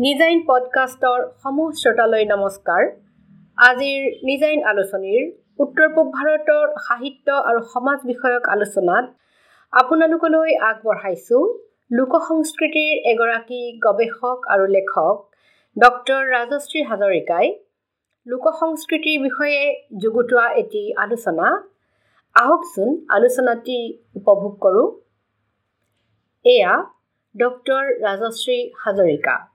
নিজাইন পডকাষ্টৰ সমূহ শ্ৰোতালৈ নমস্কাৰ। আজিৰ নিজাইন আলোচনীৰ উত্তৰ পূব ভাৰতৰ সাহিত্য আৰু সমাজ বিষয়ক আলোচনাত আপোনালোকলৈ আগবঢ়াইছোঁ লোক সংস্কৃতিৰ এগৰাকী গৱেষক আৰু লেখক ডক্টৰ ৰাজশ্ৰী হাজৰিকাই। লোক সংস্কৃতিৰ বিষয়ে যুগুতোৱা এটি আলোচনা। আহকচোন আলোচনাটি উপভোগ কৰোঁ। এয়া ডক্টৰ ৰাজশ্ৰী হাজৰিকা।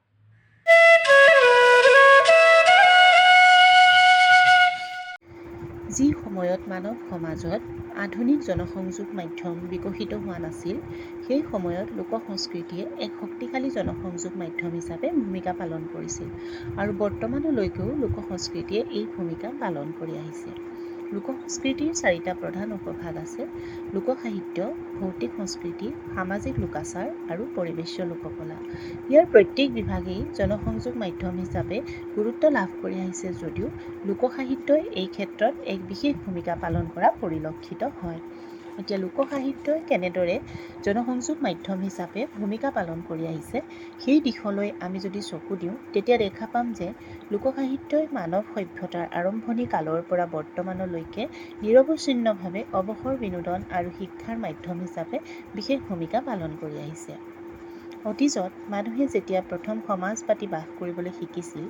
যি সময়ত মানৱ সমাজত আধুনিক জনসংযোগ মাধ্যম বিকশিত হোৱা নাছিল সেই সময়ত লোক সংস্কৃতিয়ে এক শক্তিশালী জনসংযোগ মাধ্যম হিচাপে ভূমিকা পালন কৰিছিল আৰু বৰ্তমানলৈকেও লোক সংস্কৃতিয়ে এই ভূমিকা পালন কৰি আহিছে। লোক সংস্কৃতিৰ চাৰিটা প্ৰধান উপভাগ আছে। লোকসাহিত্য ভৌতিক সংস্কৃতি সামাজিক লোকাচাৰ আৰু পৰিৱেশ্য লোককলা। ইয়াৰ প্ৰত্যেক বিভাগেই জনসংযোগ মাধ্যম হিচাপে গুৰুত্ব লাভ কৰি আহিছে যদিও লোকসাহিত্যই এই ক্ষেত্ৰত এক বিশেষ ভূমিকা পালন কৰা পৰিলক্ষিত হয়। এতিয়া লোকসাহিত্যই কেনেদৰে জনসংযোগ মাধ্যম হিচাপে ভূমিকা পালন কৰি আহিছে সেই দিশলৈ আমি যদি চকু দিওঁ তেতিয়া দেখা পাম যে লোকসাহিত্যই মানৱ সভ্যতাৰ আৰম্ভণি কালৰ পৰা বৰ্তমানলৈকে নিৰৱচ্ছিন্নভাৱে অৱসৰ বিনোদন আৰু শিক্ষাৰ মাধ্যম হিচাপে বিশেষ ভূমিকা পালন কৰি আহিছে। অতীজত মানুহে যেতিয়া প্ৰথম সমাজ পাতি বাস কৰিবলৈ শিকিছিল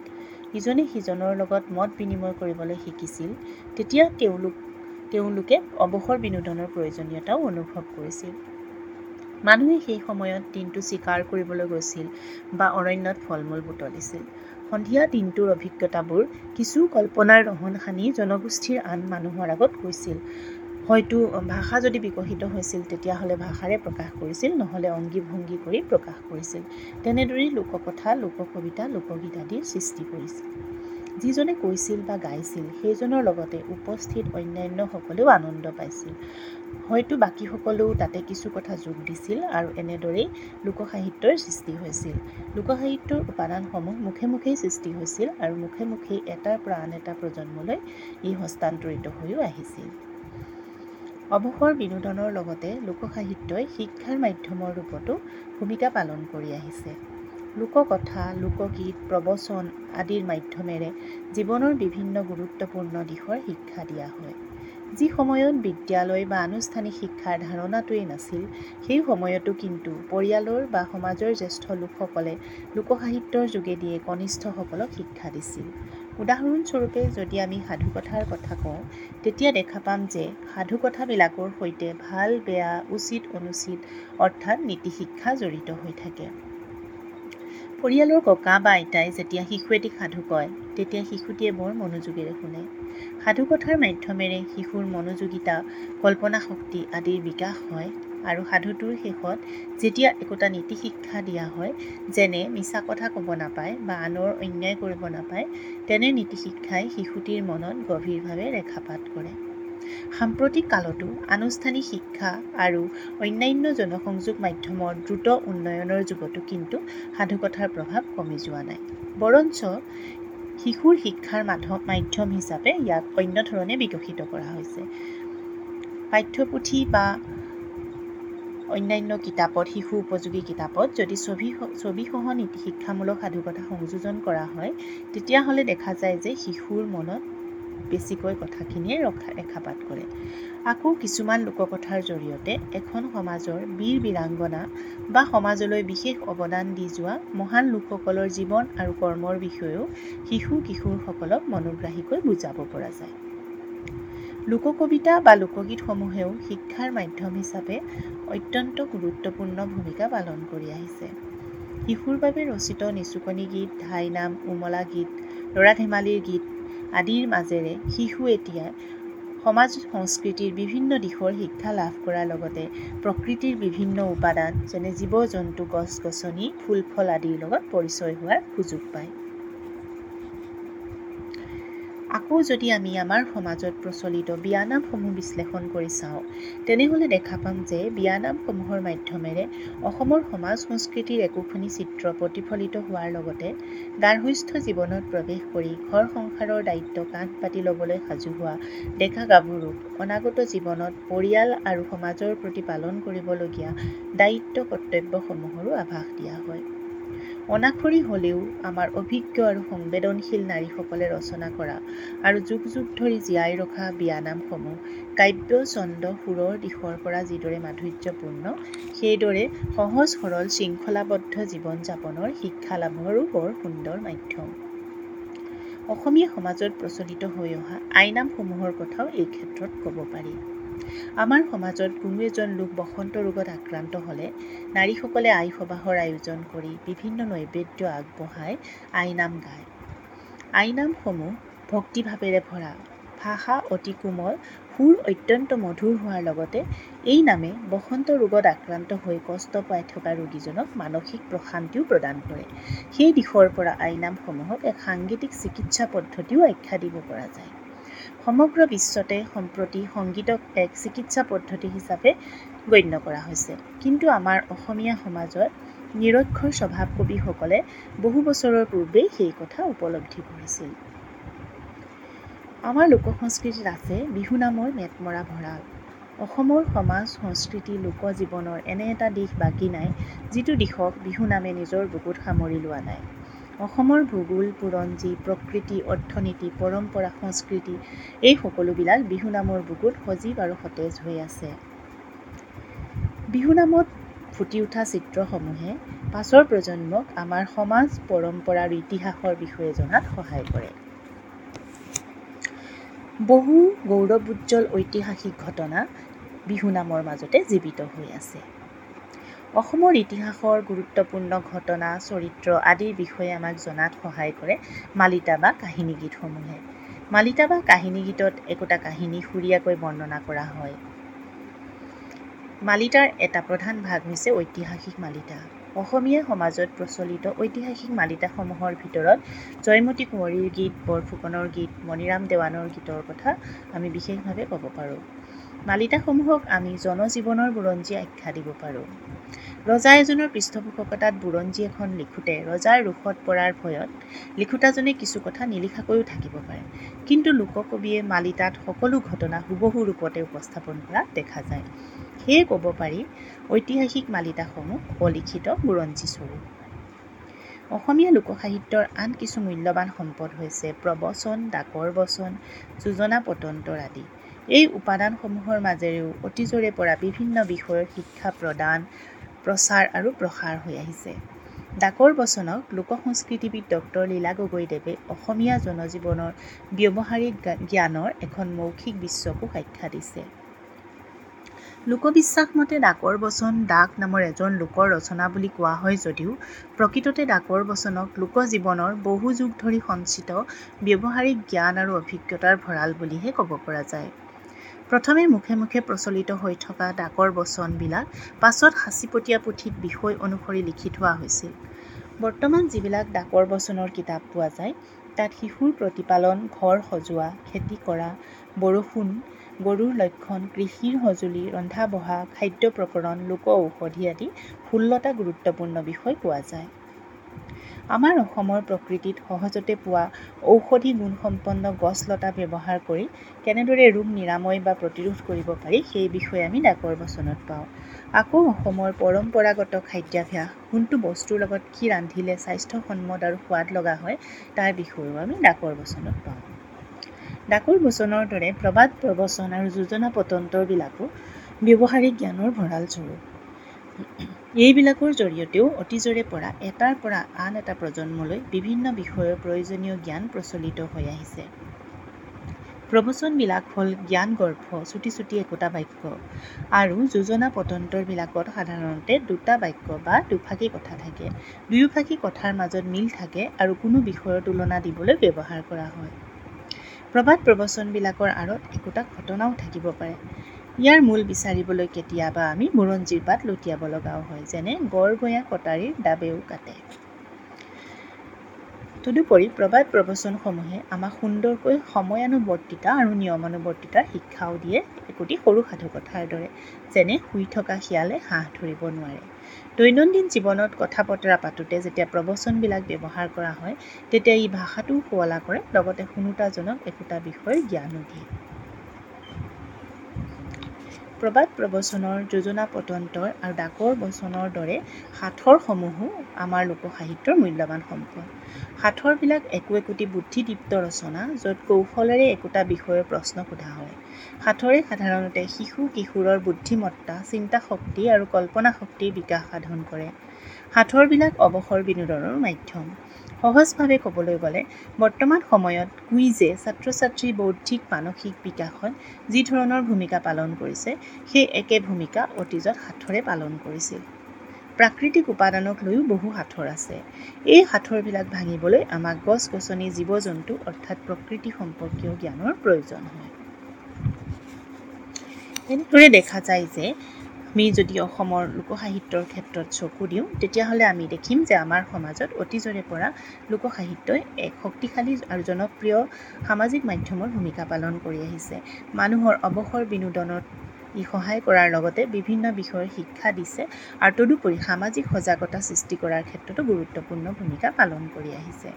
ইজনে সিজনৰ লগত মত বিনিময় কৰিবলৈ শিকিছিল তেতিয়া তেওঁলোক তেওঁলোকে অৱসৰ বিনোদনৰ প্ৰয়োজনীয়তাও অনুভৱ কৰিছিল। মানুহে সেই সময়ত দিনটো চিকাৰ কৰিবলৈ গৈছিল বা অৰণ্যত ফল মূল বুটলিছিল। সন্ধিয়া দিনটোৰ অভিজ্ঞতাবোৰ কিছু কল্পনাৰ ৰহণ সানি জনগোষ্ঠীৰ আন মানুহৰ আগত কৈছিল হয়তো ভাষা যদি বিকশিত হৈছিল তেতিয়াহ'লে ভাষাৰে প্ৰকাশ কৰিছিল নহ'লে অংগী ভংগী কৰি প্ৰকাশ কৰিছিল। তেনেদৰেই লোককথা লোককবিতা লোকগীত আদিৰ সৃষ্টি কৰিছিল। যিজনে কৈছিল বা গাইছিল সেইজনৰ লগতে উপস্থিত অন্যান্যসকলেও আনন্দ পাইছিল। হয়তো বাকীসকলেও তাতে কিছু কথা যোগ দিছিল আৰু এনেদৰেই লোকসাহিত্যৰ সৃষ্টি হৈছিল। লোকসাহিত্যৰ উপাদানসমূহ মুখে মুখেই সৃষ্টি হৈছিল আৰু মুখে মুখেই এটাৰ পৰা আন এটা প্ৰজন্মলৈ ই হস্তান্তৰিত হৈও আহিছিল। অৱসৰ বিনোদনৰ লগতে লোকসাহিত্যই শিক্ষাৰ মাধ্যমৰ ৰূপতো ভূমিকা পালন কৰি আহিছে। লোককথা লোকগীত প্ৰবচন আদিৰ মাধ্যমেৰে জীৱনৰ বিভিন্ন গুৰুত্বপূৰ্ণ দিশৰ শিক্ষা দিয়া হয়। যি সময়ত বিদ্যালয় বা আনুষ্ঠানিক শিক্ষাৰ ধাৰণাটোৱেই নাছিল সেই সময়তো কিন্তু পৰিয়ালৰ বা সমাজৰ জ্যেষ্ঠ লোকসকলে লোকসাহিত্যৰ যোগেদিয়ে কনিষ্ঠসকলক শিক্ষা দিছিল। উদাহৰণস্বৰূপে যদি আমি সাধুকথাৰ কথা কওঁ তেতিয়া দেখা পাম যে সাধুকথাবিলাকৰ সৈতে ভাল বেয়া উচিত অনুচিত অৰ্থাৎ নীতি শিক্ষা জড়িত হৈ থাকে। পৰিয়ালৰ ককা বা আইতাই যেতিয়া শিশু এটি সাধু কয় তেতিয়া শিশুটিয়ে বৰ মনোযোগেৰে শুনে। সাধুকথাৰ মাধ্যমেৰে শিশুৰ মনোযোগিতা কল্পনা শক্তি আদিৰ বিকাশ হয় আৰু সাধুটোৰ শেষত যেতিয়া একোটা নীতি শিক্ষা দিয়া হয় যেনে মিছা কথা ক'ব নাপায় বা আনৰ অন্যায় কৰিব নাপায় তেনে নীতি শিক্ষাই শিশুটিৰ মনত গভীৰভাৱে ৰেখাপাত কৰে। সাম্প্ৰতিক কালতো আনুষ্ঠানিক শিক্ষা আৰু অন্যান্য জনসংযোগ মাধ্যমৰ দ্ৰুত উন্নয়নৰ যুগতো কিন্তু সাধুকথাৰ প্ৰভাৱ কমি যোৱা নাই। বৰঞ্চ শিশুৰ শিক্ষাৰ মাধ্যম মাধ্যম হিচাপে ইয়াক অন্য ধৰণে বিকশিত কৰা হৈছে। পাঠ্যপুথি বা অন্যান্য কিতাপত শিশু উপযোগী কিতাপত যদি ছবি ছবিসহ নীতি শিক্ষামূলক সাধুকথা সংযোজন কৰা হয় তেতিয়াহ'লে দেখা যায় যে শিশুৰ মনত বেছিকৈ কথাখিনিয়ে ৰখা ৰেখাপাত কৰে। আকৌ কিছুমান লোককথাৰ জৰিয়তে এখন সমাজৰ বীৰ বীৰাংগনা বা সমাজলৈ বিশেষ অৱদান দি যোৱা মহান লোকসকলৰ জীৱন আৰু কৰ্মৰ বিষয়েও শিশু কিশোৰসকলক মনোগ্ৰাহীকৈ বুজাব পৰা যায়। লোককবিতা বা লোকগীতসমূহেও শিক্ষাৰ মাধ্যম হিচাপে অত্যন্ত গুৰুত্বপূৰ্ণ ভূমিকা পালন কৰি আহিছে। শিশুৰ বাবে ৰচিত নিচুকনি গীত ধাইনাম উমলা গীত ল'ৰা ধেমালিৰ গীত আদিৰ মাজেৰে শিশু এতিয়া সমাজ সংস্কৃতিৰ বিভিন্ন দিশৰ শিক্ষা লাভ কৰাৰ লগতে প্ৰকৃতিৰ বিভিন্ন উপাদান যেনে জীৱ জন্তু গছ গছনি ফুল ফল আদিৰ লগত পৰিচয় হোৱাৰ সুযোগ পায়। আকৌ যদি আমি আমাৰ সমাজত প্ৰচলিত বিয়ানামসমূহ বিশ্লেষণ কৰি চাওঁ তেনেহ'লে দেখা পাম যে বিয়ানামসমূহৰ মাধ্যমেৰে অসমৰ সমাজ সংস্কৃতিৰ একোখনি চিত্ৰ প্ৰতিফলিত হোৱাৰ লগতে গাৰ্হস্থ্য জীৱনত প্ৰৱেশ কৰি ঘৰ সংসাৰৰ দায়িত্ব কান্ধ পাতি ল'বলৈ সাজু হোৱা ডেকা গাভৰুক অনাগত জীৱনত পৰিয়াল আৰু সমাজৰ প্ৰতি পালন কৰিবলগীয়া দায়িত্ব কৰ্তব্যসমূহৰো আভাস দিয়া হয়। অনাখৰি হ'লেও আমাৰ অভিজ্ঞ আৰু সংবেদনশীল নাৰীসকলে ৰচনা কৰা আৰু যুগ যুগ ধৰি জীয়াই ৰখা বিয়ানামসমূহ কাব্য ছন্দ সুৰৰ দিশৰ পৰা যিদৰে মাধুৰ্যপূৰ্ণ সেইদৰে সহজ সৰল শৃংখলাবদ্ধ জীৱন যাপনৰ শিক্ষা লাভৰো বৰ সুন্দৰ মাধ্যম। অসমীয়া সমাজত প্ৰচলিত হৈ অহা আইনামসমূহৰ কথাও এই ক্ষেত্ৰত ক'ব পাৰি। আমাৰ সমাজত কোনো এজন লোক বসন্ত ৰোগত আক্ৰান্ত হ'লে নাৰীসকলে আই সবাহৰ আয়োজন কৰি বিভিন্ন নৈবেদ্য আগবঢ়াই আইনাম গায়। আইনামসমূহ ভক্তিভাৱেৰে ভৰা ভাষা অতি কোমল সুৰ অত্যন্ত মধুৰ হোৱাৰ লগতে এই নামে বসন্ত ৰোগত আক্ৰান্ত হৈ কষ্ট পাই থকা ৰোগীজনক মানসিক প্ৰশান্তিও প্ৰদান কৰে। সেই দিশৰ পৰা আইনামসমূহক এক সাংগীতিক চিকিৎসা পদ্ধতিও আখ্যা দিব পৰা যায়। সমগ্ৰ বিশ্বতে সম্প্ৰতি সংগীতক এক চিকিৎসা পদ্ধতি হিচাপে গণ্য কৰা হৈছে। কিন্তু আমাৰ অসমীয়া সমাজত নিৰক্ষৰ স্বভাৱ কবিসকলে বহু বছৰৰ পূৰ্বেই সেই কথা উপলব্ধি কৰিছিল। আমাৰ লোক সংস্কৃতিত আছে বিহু নামৰ মেটমৰা ভঁৰাল। অসমৰ সমাজ সংস্কৃতি লোকজীৱনৰ এনে এটা দিশ বাকী নাই যিটো দিশক বিহু নামে নিজৰ বুকুত সামৰি লোৱা নাই। অসমৰ ভূগোল বুৰঞ্জী প্ৰকৃতি অৰ্থনীতি পৰম্পৰা সংস্কৃতি এই সকলোবিলাক বিহু নামৰ বুকুত সজীৱ আৰু সতেজ হৈ আছে। বিহু নামত ফুটি উঠা চিত্ৰসমূহে পাছৰ প্ৰজন্মক আমাৰ সমাজ পৰম্পৰা আৰু ইতিহাসৰ বিষয়ে জনাত সহায় কৰে। বহু গৌৰৱোজ্জ্বল ঐতিহাসিক ঘটনা বিহু নামৰ মাজতে জীৱিত হৈ আছে। অসমৰ ইতিহাসৰ গুৰুত্বপূৰ্ণ ঘটনা চৰিত্ৰ আদিৰ বিষয়ে আমাক জনাত সহায় কৰে মালিতা বা কাহিনী গীতসমূহে। মালিতা বা কাহিনী গীতত একোটা কাহিনী সুৰীয়াকৈ বৰ্ণনা কৰা হয়। মালিতাৰ এটা প্ৰধান ভাগ হৈছে ঐতিহাসিক মালিতা। অসমীয়া সমাজত প্ৰচলিত ঐতিহাসিক মালিতাসমূহৰ ভিতৰত জয়মতী কুঁৱৰীৰ গীত বৰফুকনৰ গীত মণিৰাম দেৱানৰ গীতৰ কথা আমি বিশেষভাৱে ক'ব পাৰোঁ। মালিতাসমূহক আমি জনজীৱনৰ বুৰঞ্জী আখ্যা দিব পাৰোঁ। ৰজা এজনৰ পৃষ্ঠপোষকতাত বুৰঞ্জী এখন লিখোঁতে ৰজাৰ ৰোষত পৰাৰ ভয়ত লিখোঁতাজনে কিছু কথা নিলিখাকৈও থাকিব পাৰে। কিন্তু লোককবিয়ে মালিতাত সকলো ঘটনা হুবহু ৰূপতে উপস্থাপন কৰা দেখা যায়। সেয়ে ক'ব পাৰি ঐতিহাসিক মালিতাসমূহ অলিখিত বুৰঞ্জীস্বৰূপ অসমীয়া লোকসাহিত্যৰ আন কিছু মূল্যৱান সম্পদ হৈছে প্ৰবচন ডাকৰ বচন যোজনা পতন্তৰ আদি। এই উপাদানসমূহৰ মাজেৰেও অতীজৰে পৰা বিভিন্ন বিষয়ৰ শিক্ষা প্ৰদান প্ৰচাৰ আৰু প্ৰসাৰ হৈ আহিছে। ডাকৰ বচনক লোক সংস্কৃতিবিদ ডক্টৰ লীলা গগৈদেৱে অসমীয়া জনজীৱনৰ ব্যৱহাৰিক জ্ঞানৰ এখন মৌখিক বিশ্বকোষ আখ্যা দিছে। লোকবিশ্বাস মতে ডাকৰ বচন ডাক নামৰ এজন লোকৰ ৰচনা বুলি কোৱা হয় যদিও প্ৰকৃততে ডাকৰ বচনক লোকজীৱনৰ বহু যুগ ধৰি সঞ্চিত ব্যৱহাৰিক জ্ঞান আৰু অভিজ্ঞতাৰ ভঁৰাল বুলিহে ক'ব পৰা যায়। প্ৰথমে মুখে মুখে প্ৰচলিত হৈ থকা ডাকৰ বচনবিলাক পাছত সাঁচিপতীয়া পুথিত বিষয় অনুসৰি লিখি থোৱা হৈছিল। বৰ্তমান যিবিলাক ডাকৰ বচনৰ কিতাপ পোৱা যায় তাত শিশুৰ প্ৰতিপালন ঘৰ সজোৱা খেতি কৰা বৰষুণ গৰুৰ লক্ষণ কৃষিৰ সঁজুলি ৰন্ধা বঢ়া খাদ্য প্ৰকৰণ লোক ঔষধি আদি ষোল্লটা গুৰুত্বপূৰ্ণ বিষয় পোৱা যায়। আমাৰ অসমৰ প্ৰকৃতিত সহজতে পোৱা ঔষধি গুণসম্পন্ন গছ লতা ব্যৱহাৰ কৰি কেনেদৰে ৰোগ নিৰাময় বা প্ৰতিৰোধ কৰিব পাৰি সেই বিষয়ে আমি ডাকৰ বচনত পাওঁ। আকৌ অসমৰ পৰম্পৰাগত খাদ্যাভ্যাস কোনটো বস্তুৰ লগত কি ৰান্ধিলে স্বাস্থ্যসন্মত আৰু সোৱাদ লগা হয় তাৰ বিষয়েও আমি ডাকৰ বচনত পাওঁ। ডাকৰ বচনৰ দৰে প্ৰবাদ প্ৰবচন আৰু যোজনা পতন্তৰবিলাকো ব্যৱহাৰিক জ্ঞানৰ ভঁৰাল স্বৰূপ। এইবিলাকৰ জৰিয়তেও অতীজৰে পৰা এটাৰ পৰা আন এটা প্ৰজন্মলৈ বিভিন্ন বিষয়ৰ প্ৰয়োজনীয় জ্ঞান প্ৰচলিত হৈ আহিছে। প্ৰবচনবিলাক হ'ল জ্ঞান গৰ্ভ চুটি চুটি একোটা বাক্য আৰু যোজনা পতন্তৰবিলাকত সাধাৰণতে দুটা বাক্য বা দুফাকী কথা থাকে। দুয়োফাকী কথাৰ মাজত মিল থাকে আৰু কোনো বিষয়ৰ তুলনা দিবলৈ ব্যৱহাৰ কৰা হয়। প্ৰবাদ প্ৰবচনবিলাকৰ আঁৰত একোটা ঘটনাও থাকিব পাৰে। ইয়াৰ মূল বিচাৰিবলৈ কেতিয়াবা আমি বুৰঞ্জীৰ পাত লুটিয়াব লগাও হয় যেনে গড় গঞা কটাৰীৰ দাবেও কাটে। তদুপৰি প্ৰবাদ প্ৰবচনসমূহে আমাক সুন্দৰকৈ সময়ানুবৰ্তিতা আৰু নিয়মানুবৰ্তিতাৰ শিক্ষাও দিয়ে একোটি সৰু সাধুকথাৰ দৰে যেনে শুই থকা শিয়ালে হাঁহ ধৰিব নোৱাৰে। দৈনন্দিন জীৱনত কথা বতৰা পাতোঁতে যেতিয়া প্ৰবচনবিলাক ব্যৱহাৰ কৰা হয় তেতিয়া ই ভাষাটোও শুৱলা কৰে লগতে শুনোতাজনক একোটা বিষয়ৰ জ্ঞানো দিয়ে। প্ৰবাদ প্ৰবচনৰ যোজনা পতন্তৰ আৰু ডাকৰ বচনৰ দৰে সাঁথৰসমূহো আমাৰ লোকসাহিত্যৰ মূল্যৱান সম্পদ। সাঁথৰবিলাক একো একোটি বুদ্ধিদীপ্ত ৰচনা য'ত কৌশলেৰে একোটা বিষয়ৰ প্ৰশ্ন সোধা হয়। সাঁথৰে সাধাৰণতে শিশু কিশোৰৰ বুদ্ধিমত্তা চিন্তা শক্তি আৰু কল্পনা শক্তিৰ বিকাশ সাধন কৰে। সাঁথৰবিলাক অৱসৰ বিনোদনৰ মাধ্যম। সহজভাৱে ক'বলৈ গ'লে বৰ্তমান সময়ত কুইজে ছাত্ৰ ছাত্ৰীৰ বৌদ্ধিক মানসিক বিকাশত যি ধৰণৰ ভূমিকা পালন কৰিছে সেই একে ভূমিকা অতীজত সাঁথৰে পালন কৰিছিল। প্ৰাকৃতিক উপাদানক লৈও বহু সাঁথৰ আছে। এই সাঁথৰবিলাক ভাঙিবলৈ আমাক গছ গছনি জীৱ জন্তু অৰ্থাৎ প্ৰকৃতি সম্পৰ্কীয় জ্ঞানৰ প্ৰয়োজন হয়। এনেদৰে দেখা যায় যে আমি যদি অসমৰ লোকসাহিত্যৰ ক্ষেত্ৰত চকু দিওঁ তেতিয়াহ'লে আমি দেখিম যে আমাৰ সমাজত অতীজৰে পৰা লোকসাহিত্যই এক শক্তিশালী আৰু জনপ্ৰিয় সামাজিক মাধ্যমৰ ভূমিকা পালন কৰি আহিছে। মানুহৰ অৱসৰ বিনোদনত ই সহায় কৰাৰ লগতে বিভিন্ন বিষয়ৰ শিক্ষা দিছে আৰু তদুপৰি সামাজিক সজাগতা সৃষ্টি কৰাৰ ক্ষেত্ৰতো গুৰুত্বপূৰ্ণ ভূমিকা পালন কৰি আহিছে।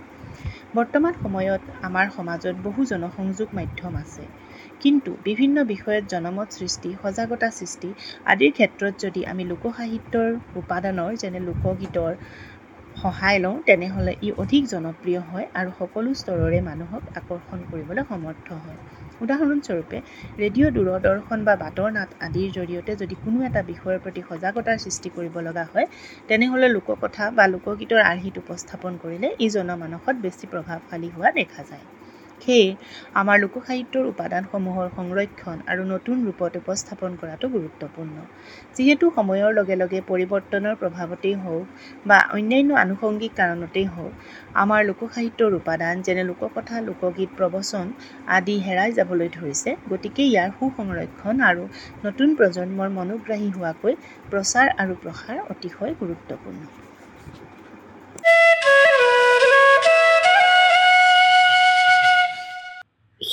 বৰ্তমান সময়ত আমাৰ সমাজত বহু জনসংযোগ মাধ্যম আছে। কিন্তু বিভিন্ন বিষয়ত জনমত সৃষ্টি সজাগতা সৃষ্টি আদিৰ ক্ষেত্ৰত যদি আমি লোকসাহিত্যৰ উপাদানৰ যেনে লোকগীতৰ সহায় লওঁ তেনেহ'লে ই অধিক জনপ্ৰিয় হয় আৰু সকলো স্তৰৰে মানুহক আকৰ্ষণ কৰিবলৈ সমৰ্থ হয়। উদাহৰণস্বৰূপে ৰেডিঅ' দূৰদৰ্শন বা বাতৰ নাট আদিৰ জৰিয়তে যদি কোনো এটা বিষয়ৰ প্ৰতি সজাগতাৰ সৃষ্টি কৰিব লগা হয় তেনেহ'লে লোককথা বা লোকগীতৰ আৰ্হিত উপস্থাপন কৰিলে ই জনমানসত বেছি প্ৰভাৱশালী হোৱা দেখা যায়। সেয়ে আমাৰ লোকসাহিত্যৰ উপাদানসমূহৰ সংৰক্ষণ আৰু নতুন ৰূপত উপস্থাপন কৰাটো গুৰুত্বপূৰ্ণ। যিহেতু সময়ৰ লগে লগে পৰিৱৰ্তনৰ প্ৰভাৱতেই হওক বা অন্যান্য আনুষংগিক কাৰণতেই হওক আমাৰ লোকসাহিত্যৰ উপাদান যেনে লোককথা লোকগীত প্ৰবচন আদি হেৰাই যাবলৈ ধৰিছে গতিকে ইয়াৰ সুসংৰক্ষণ আৰু নতুন প্ৰজন্মৰ মনোগ্ৰাহী হোৱাকৈ প্ৰচাৰ আৰু প্ৰসাৰ অতিশয় গুৰুত্বপূৰ্ণ।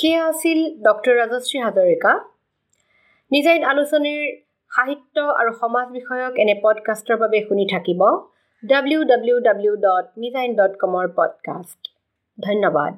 সেয়া আছিল ডক্টৰ ৰাজশ্ৰী হাজৰিকা। নিজাইন আলোচনীৰ সাহিত্য আৰু সমাজ বিষয়ক এনে পডকাষ্টৰ বাবে শুনি থাকিব ডাব্লিউ ডাব্লিউ ডাব্লিউ ডট নিজাইন ডট কমৰ পডকাষ্ট ধন্যবাদ।